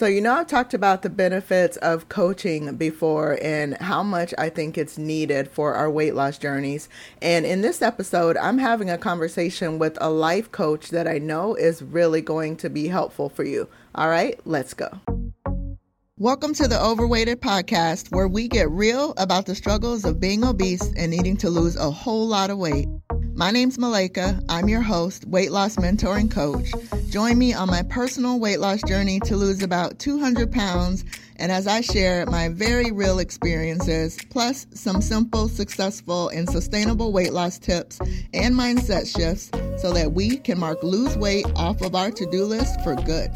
So, you know, I've talked about the benefits of coaching before and how much I think it's needed for our weight loss journeys. And in this episode, I'm having a conversation with a life coach that I know is really going to be helpful for you. All right, let's go. Welcome to the Overweighted Podcast, where we get real about the struggles of being obese and needing to lose a whole lot of weight. My name's Malaika. I'm your host, weight loss mentor and coach. Join me on my personal weight loss journey to lose about 200 pounds, and as I share my very real experiences, plus some simple, successful, and sustainable weight loss tips and mindset shifts so that we can mark lose weight off of our to do list for good.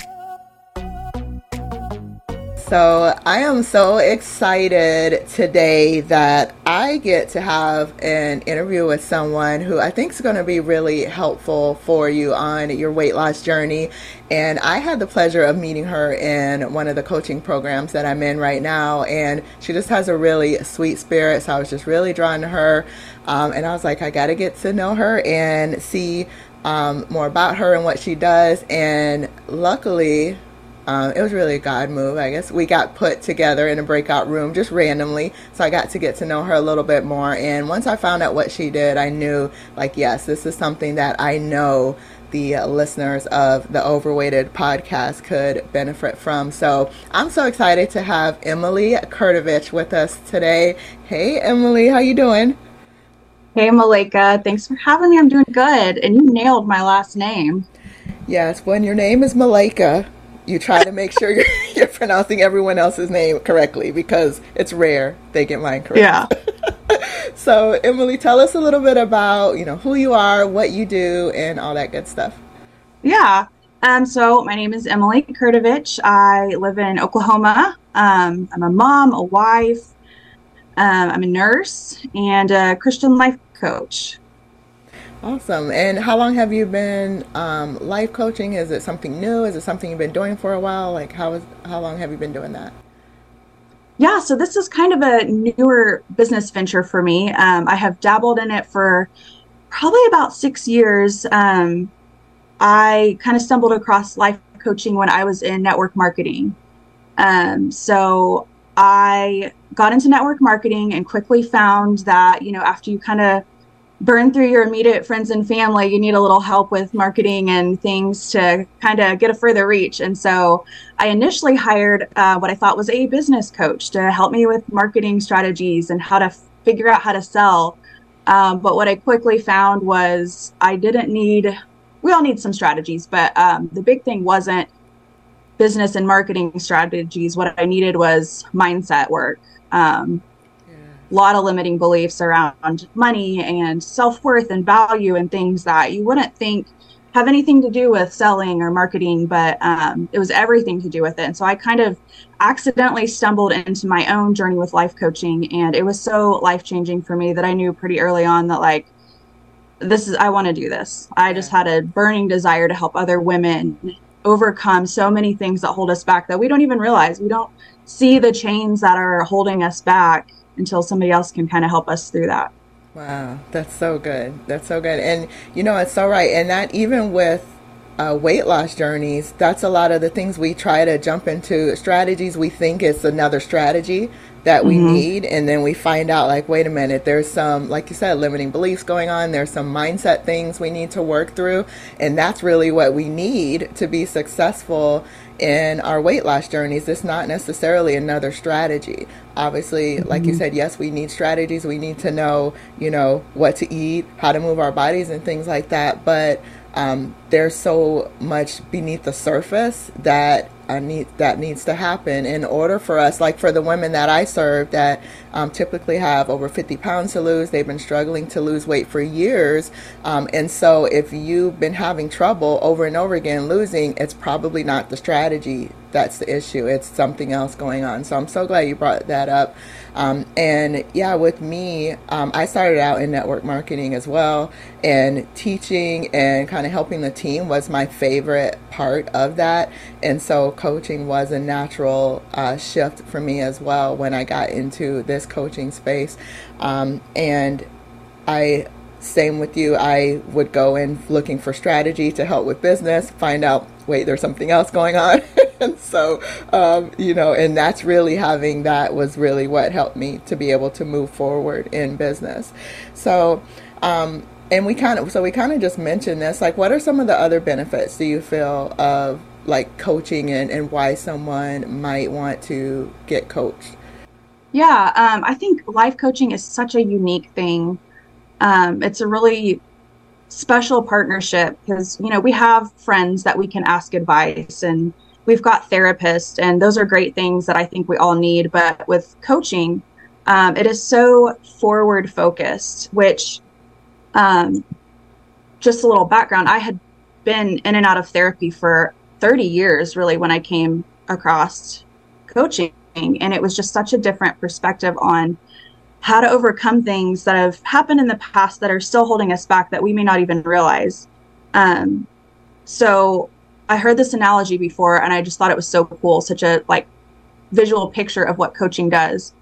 So I am so excited today that I get to have an interview with someone who I think is going to be really helpful for you on your weight loss journey. And I had the pleasure of meeting her in one of the coaching programs that I'm in right now. And she just has a really sweet spirit. So I was just really drawn to her. Um, and I was like, I got to get to know her and see um, more about her and what she does. And luckily, um, it was really a God move, I guess. We got put together in a breakout room just randomly, so I got to get to know her a little bit more. And once I found out what she did, I knew, like, yes, this is something that I know the listeners of the Overweighted podcast could benefit from. So I'm so excited to have Emily Kurtovic with us today. Hey, Emily, how you doing? Hey, Malaika. Thanks for having me. I'm doing good. And you nailed my last name. Yes, when your name is Malaika, you try to make sure you're, you're pronouncing everyone else's name correctly because it's rare they get mine correct. Yeah. so, Emily, tell us a little bit about, you know, who you are, what you do, and all that good stuff. Yeah. Um, so my name is Emily Kurtovic. I live in Oklahoma. Um, I'm a mom, a wife. Um, I'm a nurse and a Christian life coach. Awesome. And how long have you been um, life coaching? Is it something new? Is it something you've been doing for a while? Like how is how long have you been doing that? Yeah, so this is kind of a newer business venture for me. Um, I have dabbled in it for probably about six years. Um, I kind of stumbled across life coaching when I was in network marketing. Um, so I got into network marketing and quickly found that, you know, after you kind of burn through your immediate friends and family, you need a little help with marketing and things to kind of get a further reach. And so I initially hired uh, what I thought was a business coach to help me with marketing strategies and how to f- figure out how to sell. Um, but what I quickly found was I didn't need, we all need some strategies, but um, the big thing wasn't business and marketing strategies. What I needed was mindset work. Um, lot of limiting beliefs around money and self-worth and value and things that you wouldn't think have anything to do with selling or marketing, but um, it was everything to do with it. And so I kind of accidentally stumbled into my own journey with life coaching, and it was so life changing for me that I knew pretty early on that like this is I want to do this. I just had a burning desire to help other women overcome so many things that hold us back that we don't even realize. We don't see the chains that are holding us back until somebody else can kind of help us through that. Wow, that's so good. That's so good. And you know, it's so right. And that even with uh, weight loss journeys, that's a lot of the things we try to jump into strategies we think it's another strategy that we mm-hmm. need. And then we find out, like, wait a minute, there's some, like you said, limiting beliefs going on. There's some mindset things we need to work through. And that's really what we need to be successful in our weight loss journeys. It's not necessarily another strategy. Obviously, mm-hmm. like you mm-hmm. said, yes, we need strategies. We need to know, you know, what to eat, how to move our bodies, and things like that. But um, there's so much beneath the surface that uh, need, that needs to happen in order for us, like for the women that I serve that um, typically have over 50 pounds to lose, they've been struggling to lose weight for years. Um, and so if you've been having trouble over and over again losing, it's probably not the strategy that's the issue. It's something else going on. So I'm so glad you brought that up. Um, and yeah, with me, um, I started out in network marketing as well, and teaching and kind of helping the team was my favorite part of that. And so coaching was a natural uh, shift for me as well when I got into this coaching space. Um, and I same with you. I would go in looking for strategy to help with business, find out, wait, there's something else going on. and so, um, you know, and that's really having that was really what helped me to be able to move forward in business. So, um, and we kind of, so we kind of just mentioned this, like, what are some of the other benefits do you feel of like coaching and, and why someone might want to get coached? Yeah, um, I think life coaching is such a unique thing. Um, it's a really special partnership because you know we have friends that we can ask advice and we've got therapists and those are great things that i think we all need but with coaching um, it is so forward focused which um, just a little background i had been in and out of therapy for 30 years really when i came across coaching and it was just such a different perspective on how to overcome things that have happened in the past that are still holding us back that we may not even realize. Um, so I heard this analogy before and I just thought it was so cool, such a like visual picture of what coaching does.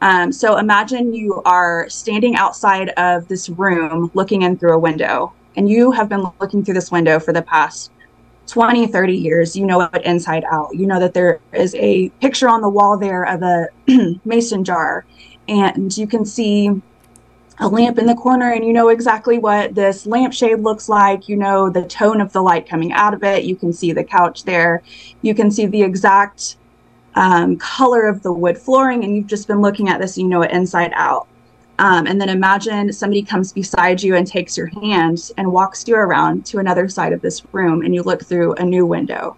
Um, so imagine you are standing outside of this room looking in through a window and you have been looking through this window for the past 20, 30 years. You know it inside out. You know that there is a picture on the wall there of a mason jar and you can see a lamp in the corner and you know exactly what this lampshade looks like. You know the tone of the light coming out of it. You can see the couch there. You can see the exact um, color of the wood flooring and you've just been looking at this you know it inside out. Um, and then imagine somebody comes beside you and takes your hand and walks you around to another side of this room and you look through a new window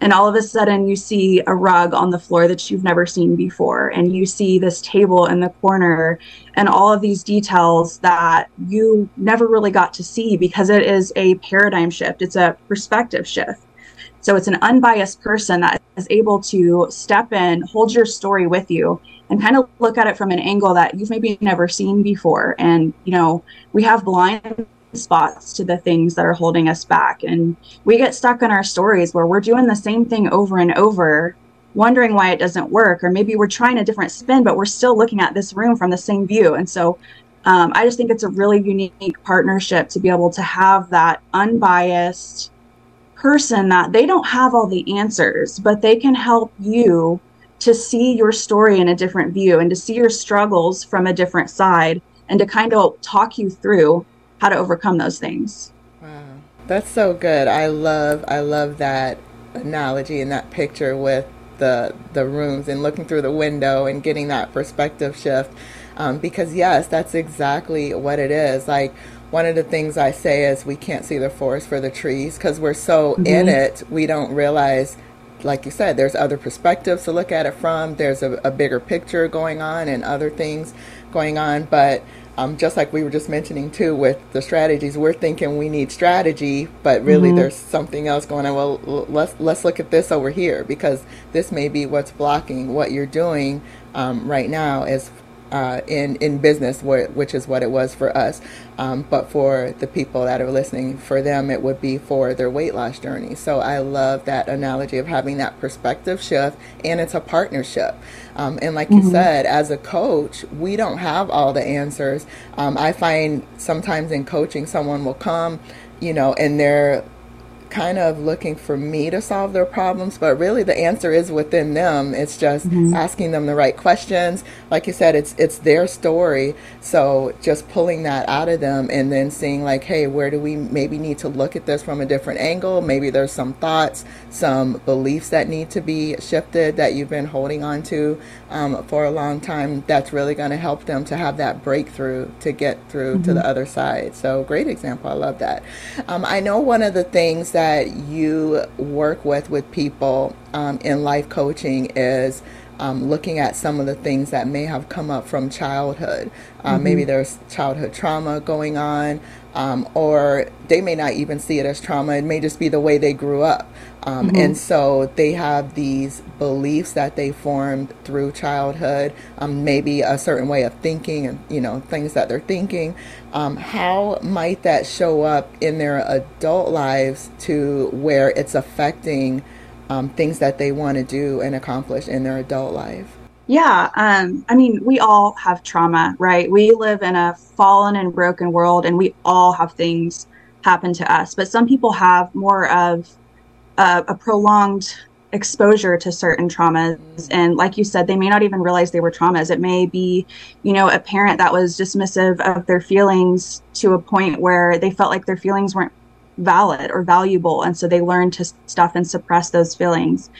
and all of a sudden you see a rug on the floor that you've never seen before. And you see this table in the corner and all of these details that you never really got to see because it is a paradigm shift. It's a perspective shift. So it's an unbiased person that is able to step in hold your story with you and kind of look at it from an angle that you've maybe never seen before. And you know we have blind spots to the things that are holding us back. And we get stuck in our stories where we're doing the same thing over and over, wondering why it doesn't work. Or maybe we're trying a different spin, but we're still looking at this room from the same view. And so um, I just think it's a really unique partnership to be able to have that unbiased person that they don't have all the answers, but they can help you to see your story in a different view and to see your struggles from a different side and to kind of talk you through how to overcome those things. Wow. That's so good. I love I love that analogy and that picture with the the rooms and looking through the window and getting that perspective shift. Um, because yes, that's exactly what it is. Like one of the things I say is we can't see the forest for the trees because we're so mm-hmm. in it, we don't realize like you said, there's other perspectives to look at it from. There's a, a bigger picture going on and other things going on. But um, just like we were just mentioning too with the strategies, we're thinking we need strategy, but really mm-hmm. there's something else going on. Well, let's let's look at this over here because this may be what's blocking what you're doing um, right now as uh, in in business, which is what it was for us. Um, but for the people that are listening, for them, it would be for their weight loss journey. So I love that analogy of having that perspective shift, and it's a partnership. Um, and like mm-hmm. you said, as a coach, we don't have all the answers. Um, I find sometimes in coaching, someone will come, you know, and they're kind of looking for me to solve their problems, but really the answer is within them. It's just mm-hmm. asking them the right questions. Like you said, it's it's their story. So just pulling that out of them and then seeing like, hey, where do we maybe need to look at this from a different angle? Maybe there's some thoughts, some beliefs that need to be shifted that you've been holding on to um, for a long time. That's really going to help them to have that breakthrough to get through mm-hmm. to the other side. So great example. I love that. Um, I know one of the things that you work with with people um, in life coaching is um, looking at some of the things that may have come up from childhood. Uh, mm-hmm. Maybe there's childhood trauma going on, um, or they may not even see it as trauma. It may just be the way they grew up. Um, mm-hmm. And so they have these beliefs that they formed through childhood, um, maybe a certain way of thinking and, you know, things that they're thinking. Um, how might that show up in their adult lives to where it's affecting um, things that they want to do and accomplish in their adult life? Yeah, um, I mean, we all have trauma, right? We live in a fallen and broken world, and we all have things happen to us. But some people have more of a, a prolonged exposure to certain traumas. And like you said they may not even realize they were traumas. It may be you know a parent that was dismissive of their feelings to a point where they felt like their feelings weren't valid or valuable. And so they learned to stuff and suppress those feelings.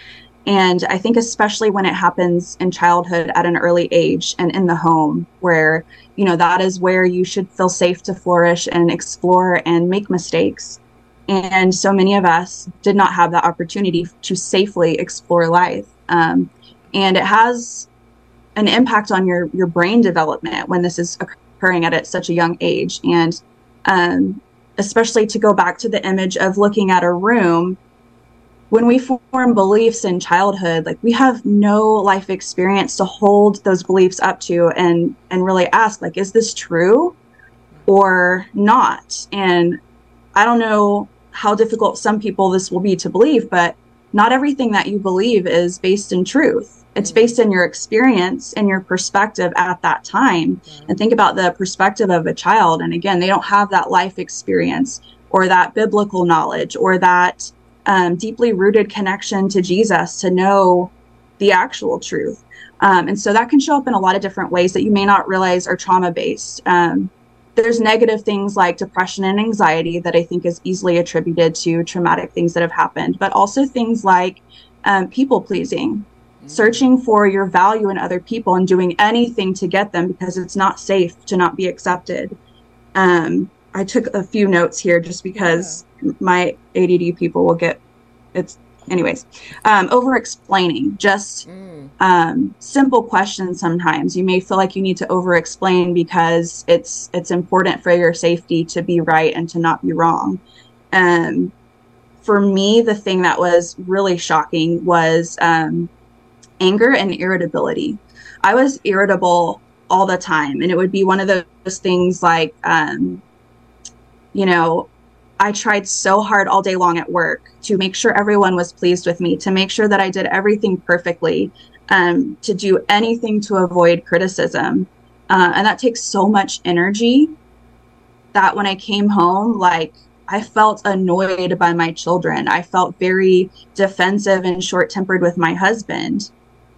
And i think especially when it happens in childhood at an early age and in the home where you know that is where you should feel safe to flourish and explore and make mistakes and so many of us did not have that opportunity to safely explore life. Um, and it has an impact on your, your brain development when this is occurring at, at such a young age. And um, especially to go back to the image of looking at a room, when we form beliefs in childhood, like we have no life experience to hold those beliefs up to and, and really ask, like, is this true or not? And I don't know how difficult some people this will be to believe, but not everything that you believe is based in truth. It's based in your experience and your perspective at that time. And think about the perspective of a child. And again, they don't have that life experience or that biblical knowledge or that um, deeply rooted connection to Jesus to know the actual truth. Um, and so that can show up in a lot of different ways that you may not realize are trauma based. Um, there's negative things like depression and anxiety that I think is easily attributed to traumatic things that have happened, but also things like um, people pleasing, mm-hmm. searching for your value in other people and doing anything to get them because it's not safe to not be accepted. Um, I took a few notes here just because yeah. my ADD people will get it's anyways, um, over explaining, just mm. um, simple questions. Sometimes you may feel like you need to over explain because it's it's important for your safety to be right and to not be wrong. Um, for me, the thing that was really shocking was um, anger and irritability. I was irritable all the time, and it would be one of those things like, um, you know, I tried so hard all day long at work to make sure everyone was pleased with me, to make sure that I did everything perfectly, um, to do anything to avoid criticism. Uh, and that takes so much energy that when I came home, like I felt annoyed by my children. I felt very defensive and short tempered with my husband.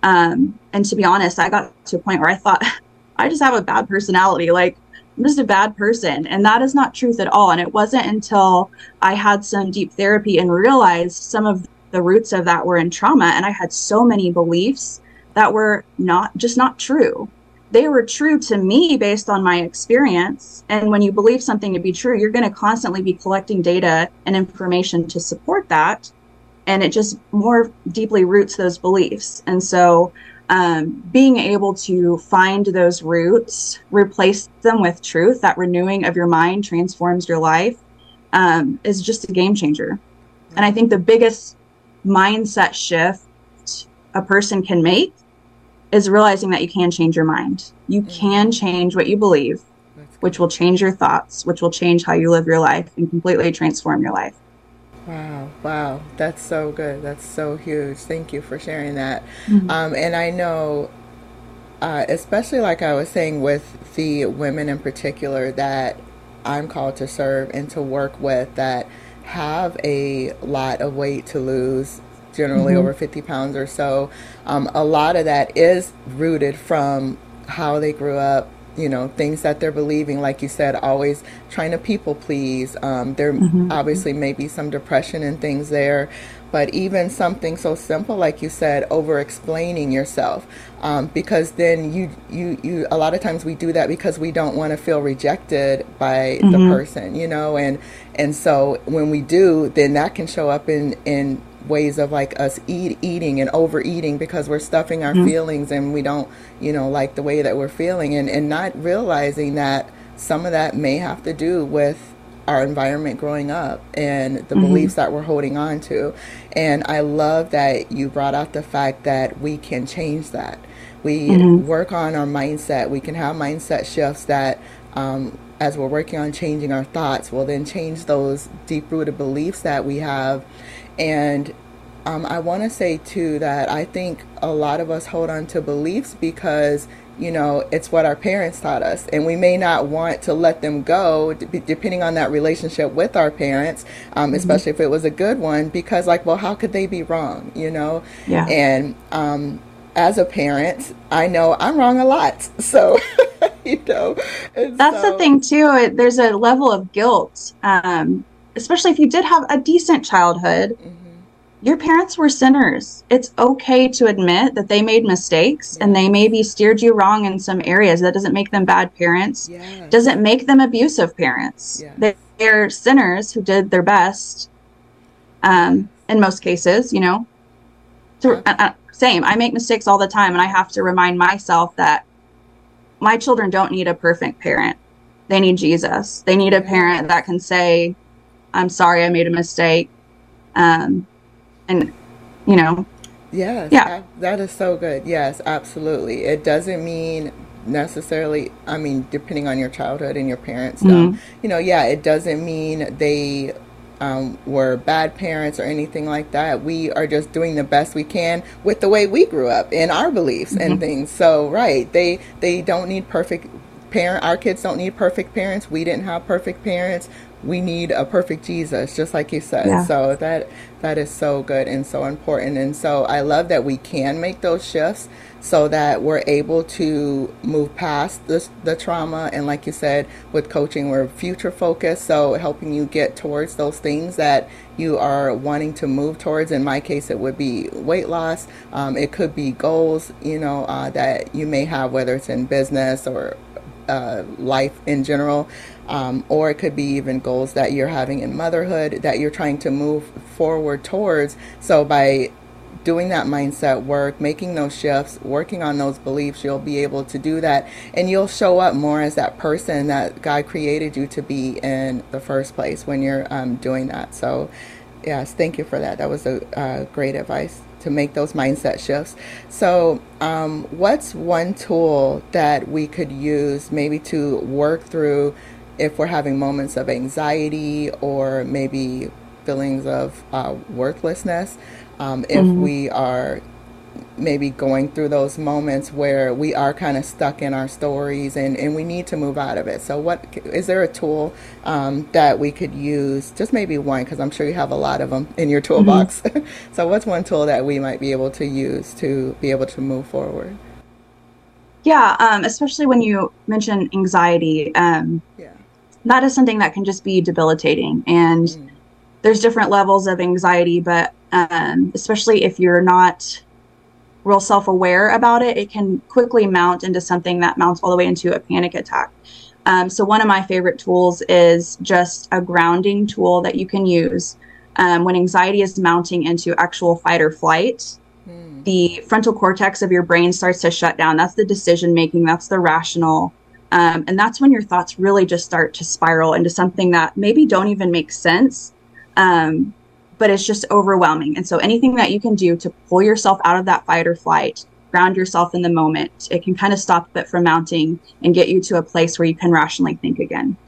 Um, and to be honest, I got to a point where I thought, I just have a bad personality. Like, I'm just a bad person. And that is not truth at all. And it wasn't until I had some deep therapy and realized some of the roots of that were in trauma. And I had so many beliefs that were not just not true. They were true to me based on my experience. And when you believe something to be true, you're going to constantly be collecting data and information to support that. And it just more deeply roots those beliefs. And so um, being able to find those roots, replace them with truth, that renewing of your mind transforms your life, um, is just a game changer. And I think the biggest mindset shift a person can make is realizing that you can change your mind. You mm-hmm. can change what you believe, which will change your thoughts, which will change how you live your life and completely transform your life. Wow, wow, that's so good. That's so huge. Thank you for sharing that. Mm-hmm. Um, and I know, uh, especially like I was saying with the women in particular that I'm called to serve and to work with that have a lot of weight to lose, generally mm-hmm. over 50 pounds or so. Um, a lot of that is rooted from how they grew up, you know things that they're believing like you said always trying to people please um, there mm-hmm. obviously may be some depression and things there but even something so simple like you said over explaining yourself um, because then you you you a lot of times we do that because we don't want to feel rejected by mm-hmm. the person you know and and so when we do then that can show up in in ways of like us eat eating and overeating because we're stuffing our mm-hmm. feelings and we don't you know like the way that we're feeling and and not realizing that some of that may have to do with our environment growing up and the mm-hmm. beliefs that we're holding on to and i love that you brought out the fact that we can change that we mm-hmm. work on our mindset we can have mindset shifts that um, as we're working on changing our thoughts will then change those deep rooted beliefs that we have and um, I want to say too that I think a lot of us hold on to beliefs because you know it's what our parents taught us, and we may not want to let them go d- depending on that relationship with our parents, um, mm-hmm. especially if it was a good one. Because like, well, how could they be wrong? You know? Yeah. And um, as a parent, I know I'm wrong a lot. So, you know, that's so, the thing too. There's a level of guilt, um, especially if you did have a decent childhood. Mm-hmm. Your parents were sinners. It's okay to admit that they made mistakes and they maybe steered you wrong in some areas. That doesn't make them bad parents. Yes. Doesn't make them abusive parents. Yes. They're sinners who did their best. Um, in most cases, you know, to, uh, uh same. I make mistakes all the time, and I have to remind myself that my children don't need a perfect parent. They need Jesus. They need a parent that can say, "I'm sorry, I made a mistake," um, and you know. Yes. Yeah. That is so good. Yes, absolutely. It doesn't mean necessarily i mean depending on your childhood and your parents mm-hmm. you know yeah it doesn't mean they um, were bad parents or anything like that. We are just doing the best we can with the way we grew up and our beliefs mm-hmm. and things. So right, they they don't need perfect parent. Our kids don't need perfect parents. We didn't have perfect parents. We need a perfect Jesus, just like you said. Yeah. So that that is so good and so important. And so I love that we can make those shifts so that we're able to move past this, the trauma. And like you said, with coaching, we're future focused. So helping you get towards those things that you are wanting to move towards. In my case, it would be weight loss. Um, it could be goals, you know, uh, that you may have, whether it's in business or uh, life in general. Um, or it could be even goals that you're having in motherhood that you're trying to move forward towards. So by doing that mindset work, making those shifts, working on those beliefs, you'll be able to do that. And you'll show up more as that person that God created you to be in the first place when you're um, doing that. So, yes, thank you for that. That was a uh, great advice to make those mindset shifts. So, um, what's one tool that we could use maybe to work through if we're having moments of anxiety or maybe feelings of uh, worthlessness? um, if mm-hmm. we are maybe going through those moments where we are kind of stuck in our stories and, and we need to move out of it. So, what is there a tool um, that we could use? Just maybe one, because I'm sure you have a lot of them in your toolbox. Mm-hmm. so, what's one tool that we might be able to use to be able to move forward? Yeah, um, especially when you mention anxiety. Um, yeah. That is something that can just be debilitating. And mm. there's different levels of anxiety, but um, especially if you're not real self aware about it, it can quickly mount into something that mounts all the way into a panic attack. Um, so, one of my favorite tools is just a grounding tool that you can use um, when anxiety is mounting into actual fight or flight. Hmm. The frontal cortex of your brain starts to shut down. That's the decision making, that's the rational. Um, and that's when your thoughts really just start to spiral into something that maybe don't even make sense. Um, but it's just overwhelming. And so anything that you can do to pull yourself out of that fight or flight, ground yourself in the moment, it can kind of stop it from mounting and get you to a place where you can rationally think again.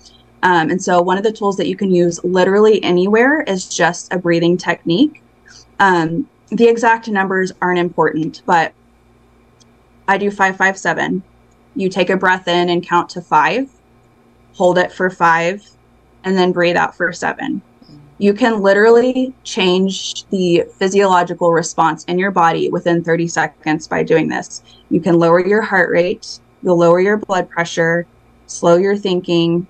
Um, and so one of the tools that you can use literally anywhere is just a breathing technique. Um, the exact numbers aren't important, but I do 557. You take a breath in and count to five, hold it for five, and then breathe out for seven you can literally change the physiological response in your body within 30 seconds by doing this. You can lower your heart rate, you'll lower your blood pressure, slow your thinking,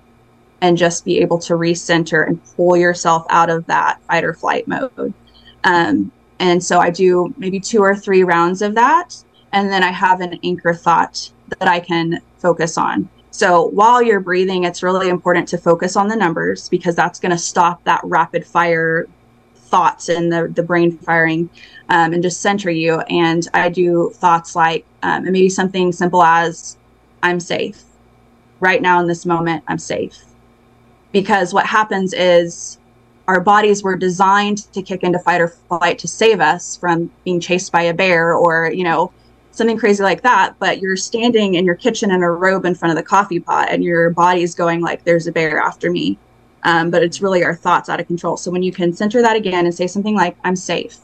and just be able to recenter and pull yourself out of that fight or flight mode. Um, and so I do maybe two or three rounds of that. And then I have an anchor thought that I can focus on. So while you're breathing, it's really important to focus on the numbers because that's going to stop that rapid fire thoughts and the, the brain firing um, and just center you. And I do thoughts like, um, maybe something simple as, I'm safe. Right now in this moment, I'm safe. Because what happens is our bodies were designed to kick into fight or flight to save us from being chased by a bear or, you know, something crazy like that, but you're standing in your kitchen in a robe in front of the coffee pot and your body's going like, there's a bear after me. Um, but it's really our thoughts out of control. So when you can center that again and say something like, I'm safe,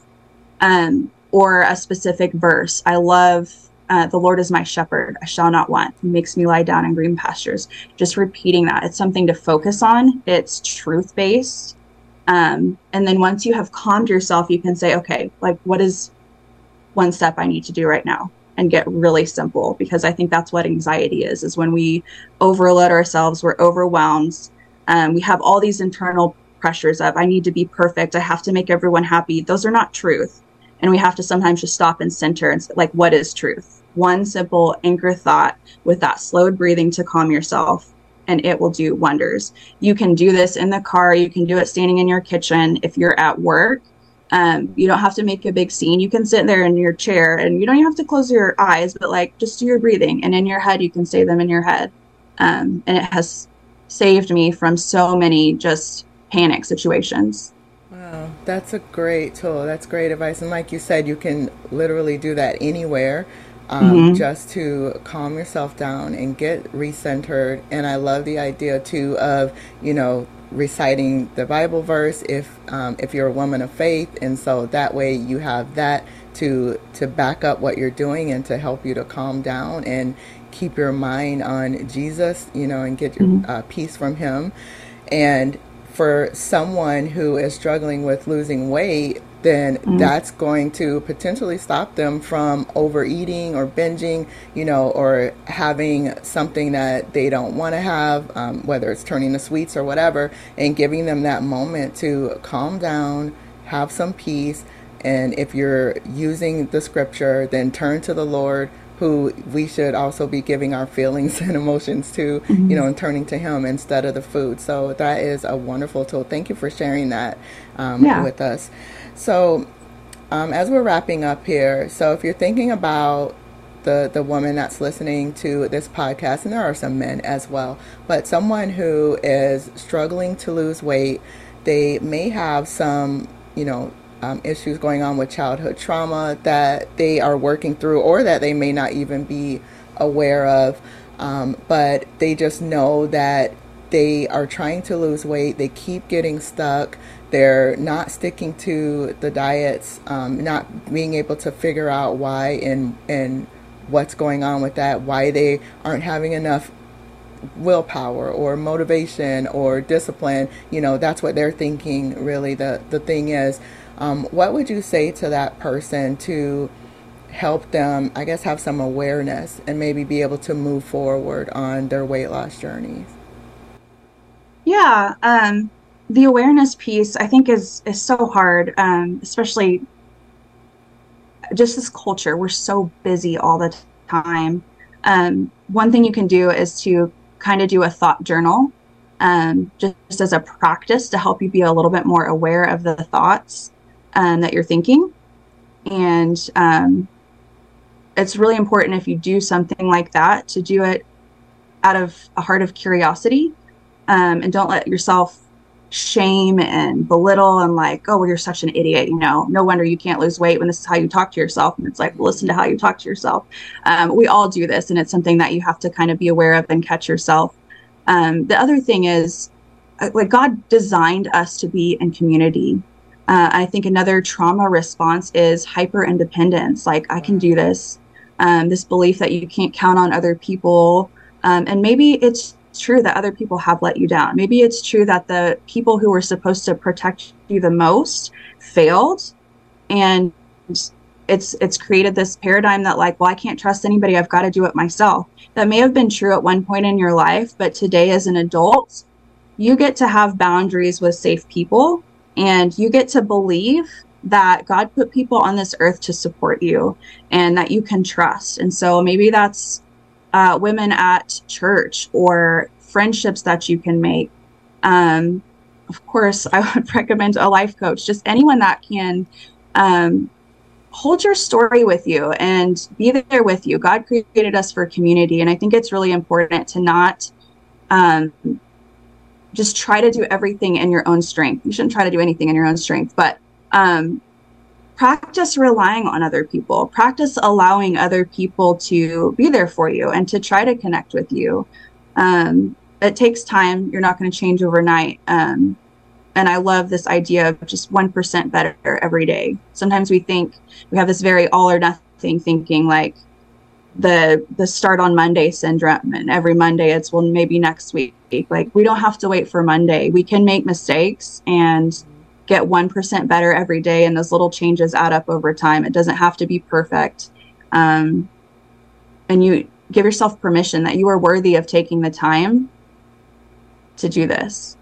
um, or a specific verse. I love uh, the Lord is my shepherd, I shall not want. He makes me lie down in green pastures. Just repeating that. It's something to focus on. It's truth based. Um, and then once you have calmed yourself, you can say, okay, like what is one step I need to do right now? And get really simple because I think that's what anxiety is, is when we overload ourselves, we're overwhelmed. Um, we have all these internal pressures of, I need to be perfect. I have to make everyone happy. Those are not truth. And we have to sometimes just stop and center and say, like, what is truth? one simple anchor thought with that slowed breathing to calm yourself and it will do wonders. You can do this in the car, you can do it standing in your kitchen if you're at work. Um, you don't have to make a big scene. You can sit there in your chair and you don't even have to close your eyes, but like just do your breathing. And in your head, you can say them in your head. Um, and it has saved me from so many just panic situations. Wow, that's a great tool. That's great advice. And like you said, you can literally do that anywhere um, mm-hmm. just to calm yourself down and get recentered. And I love the idea too of, you know, reciting the Bible verse if um, if you're a woman of faith, and so that way you have that to to back up what you're doing and to help you to calm down and keep your mind on Jesus, you know, and get your mm-hmm. uh, peace from Him. And for someone who is struggling with losing weight, then mm-hmm. that's going to potentially stop them from overeating or binging, you know, or having something that they don't want to have, um, whether it's turning to sweets or whatever, and giving them that moment to calm down, have some peace. And if you're using the scripture, then turn to the Lord, who we should also be giving our feelings and emotions to, mm-hmm. you know, and turning to Him instead of the food. So that is a wonderful tool. Thank you for sharing that um, yeah. with us. So, um, as we're wrapping up here, so if you're thinking about the the woman that's listening to this podcast, and there are some men as well, but someone who is struggling to lose weight, they may have some, you know, um, issues going on with childhood trauma that they are working through, or that they may not even be aware of. Um, but they just know that they are trying to lose weight. They keep getting stuck. They're not sticking to the diets, um, not being able to figure out why and and what's going on with that, why they aren't having enough willpower or motivation or discipline. You know, that's what they're thinking. Really, the the thing is, um, what would you say to that person to help them, I guess, have some awareness and maybe be able to move forward on their weight loss journeys? Yeah. Um, the awareness piece I think is is so hard, um, especially just this culture. We're so busy all the time. Um, one thing you can do is to kind of do a thought journal, um, just as a practice to help you be a little bit more aware of the thoughts um, that you're thinking. And um, it's really important if you do something like that to do it out of a heart of curiosity um, and don't let yourself shame and belittle and like, oh, well, you're such an idiot. You know, no wonder you can't lose weight when this is how you talk to yourself. And it's like, listen to how you talk to yourself. Um, we all do this, and it's something that you have to kind of be aware of and catch yourself. Um, the other thing is, uh, like, God designed us to be in community. Uh, I think another trauma response is hyper independence. Like, I can do this. Um, this belief that you can't count on other people. Um, and maybe it's true that other people have let you down. Maybe it's true that the people who were supposed to protect you the most failed and it's it's created this paradigm that like, well, I can't trust anybody. I've got to do it myself. That may have been true at one point in your life, but today as an adult, you get to have boundaries with safe people and you get to believe that God put people on this earth to support you and that you can trust. And so maybe that's uh, women at church or friendships that you can make. Um, of course, I would recommend a life coach, just anyone that can um, hold your story with you and be there with you. God created us for community. And I think it's really important to not um, just try to do everything in your own strength. You shouldn't try to do anything in your own strength, but um, practice relying on other people practice allowing other people to be there for you and to try to connect with you um, it takes time you're not going to change overnight um, and I love this idea of just 1% better every day. Sometimes we think we have this very all or nothing thinking like the the start on Monday syndrome and every Monday it's well maybe next week. Like we don't have to wait for Monday. We can make mistakes and get 1% better every day and those little changes add up over time. It doesn't have to be perfect. Um, and you give yourself permission that you are worthy of taking the time to do this.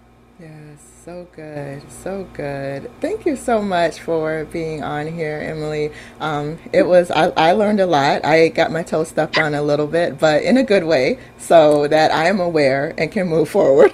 So good, so good. Thank you so much for being on here, Emily. Um, it was I, I learned a lot. I got my toe stepped on a little bit, but in a good way, so that I am aware and can move forward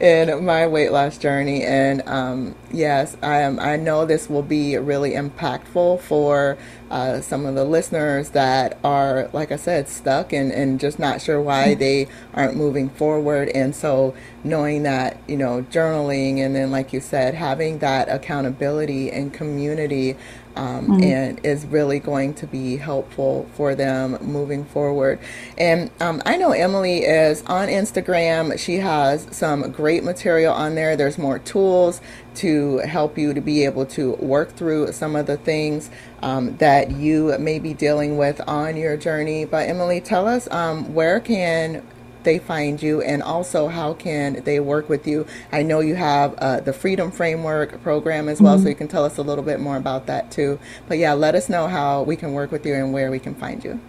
in my weight loss journey. And um, yes, I am. I know this will be really impactful for uh, some of the listeners that are, like I said, stuck and, and just not sure why they aren't moving forward. And so, knowing that, you know, journaling and then, like you said, having that accountability and community um, mm-hmm. and is really going to be helpful for them moving forward. And um, I know Emily is on Instagram. She has some great material on there. There's more tools to help you to be able to work through some of the things um, that you may be dealing with on your journey. But Emily, tell us um, where can they find you and also how can they work with you? I know you have uh, the freedom framework program as well mm-hmm. so you can tell us a little bit more about that too. But yeah let us know how we can work with you and where we can find you.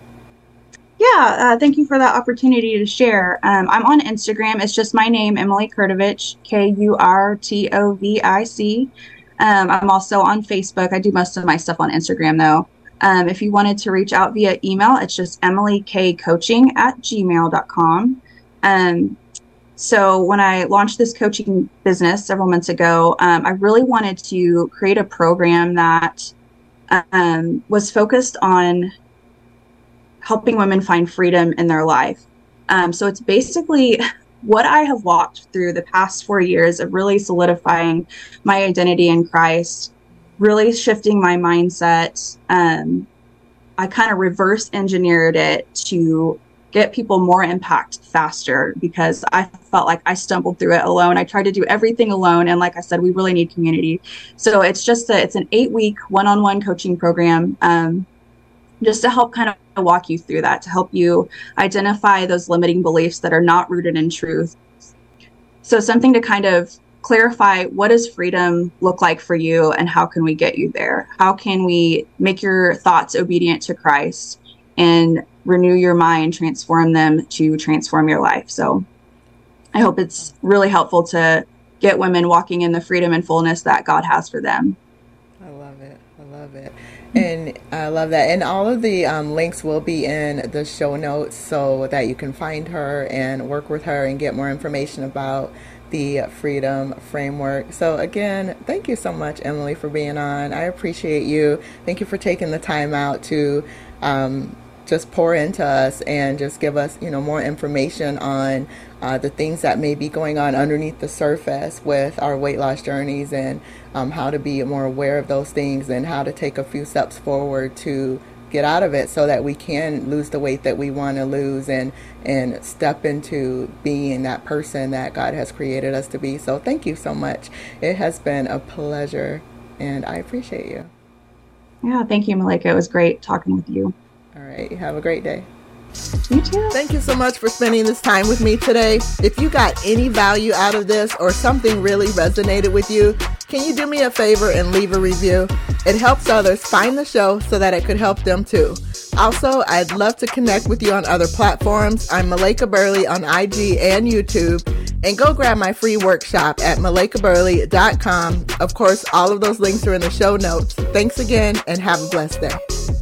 Yeah uh, thank you for that opportunity to share. Um, i'm on instagram. It's just my name emily kurtovic k-u-r-t-o-v-i-c um, i'm also on facebook. I do most of my stuff on instagram though um, if you wanted to reach out via email, it's just emilykcoaching at gmail.com. Um, so when I launched this coaching business several months ago, um, I really wanted to create a program that um, was focused on helping women find freedom in their life. Um, so it's basically what I have walked through the past four years of really solidifying my identity in Christ really shifting my mindset. Um, I kind of reverse engineered it to get people more impact faster because I felt like I stumbled through it alone. I tried to do everything alone. And like I said, we really need community. So it's just a, it's an eight week one-on-one coaching program. Um, just to help kind of walk you through that, to help you identify those limiting beliefs that are not rooted in truth. So something to kind of clarify what does freedom look like for you and how can we get you there? How can we make your thoughts obedient to christ and renew your mind transform them to transform your life? So i hope it's really helpful to get women walking in the freedom and fullness that god has for them. I love it. I love it. And I love that. And all of the um, links will be in the show notes so that you can find her and work with her and get more information about the Freedom Framework. So, again, thank you so much, Emily, for being on. I appreciate you. Thank you for taking the time out to um, just pour into us and just give us, you know, more information on uh, the things that may be going on underneath the surface with our weight loss journeys and um, how to be more aware of those things and how to take a few steps forward to get out of it so that we can lose the weight that we want to lose and and step into being that person that God has created us to be. So thank you so much. It has been a pleasure and I appreciate you. Yeah, thank you, Malaika. It was great talking with you. All right. Have a great day. You too. Thank you so much for spending this time with me today. If you got any value out of this or something really resonated with you, can you do me a favor and leave a review? It helps others find the show so that it could help them too. Also, I'd love to connect with you on other platforms. I'm Malaika Burley on IG and YouTube. And go grab my free workshop at malaikaburley.com. Of course, all of those links are in the show notes. Thanks again and have a blessed day.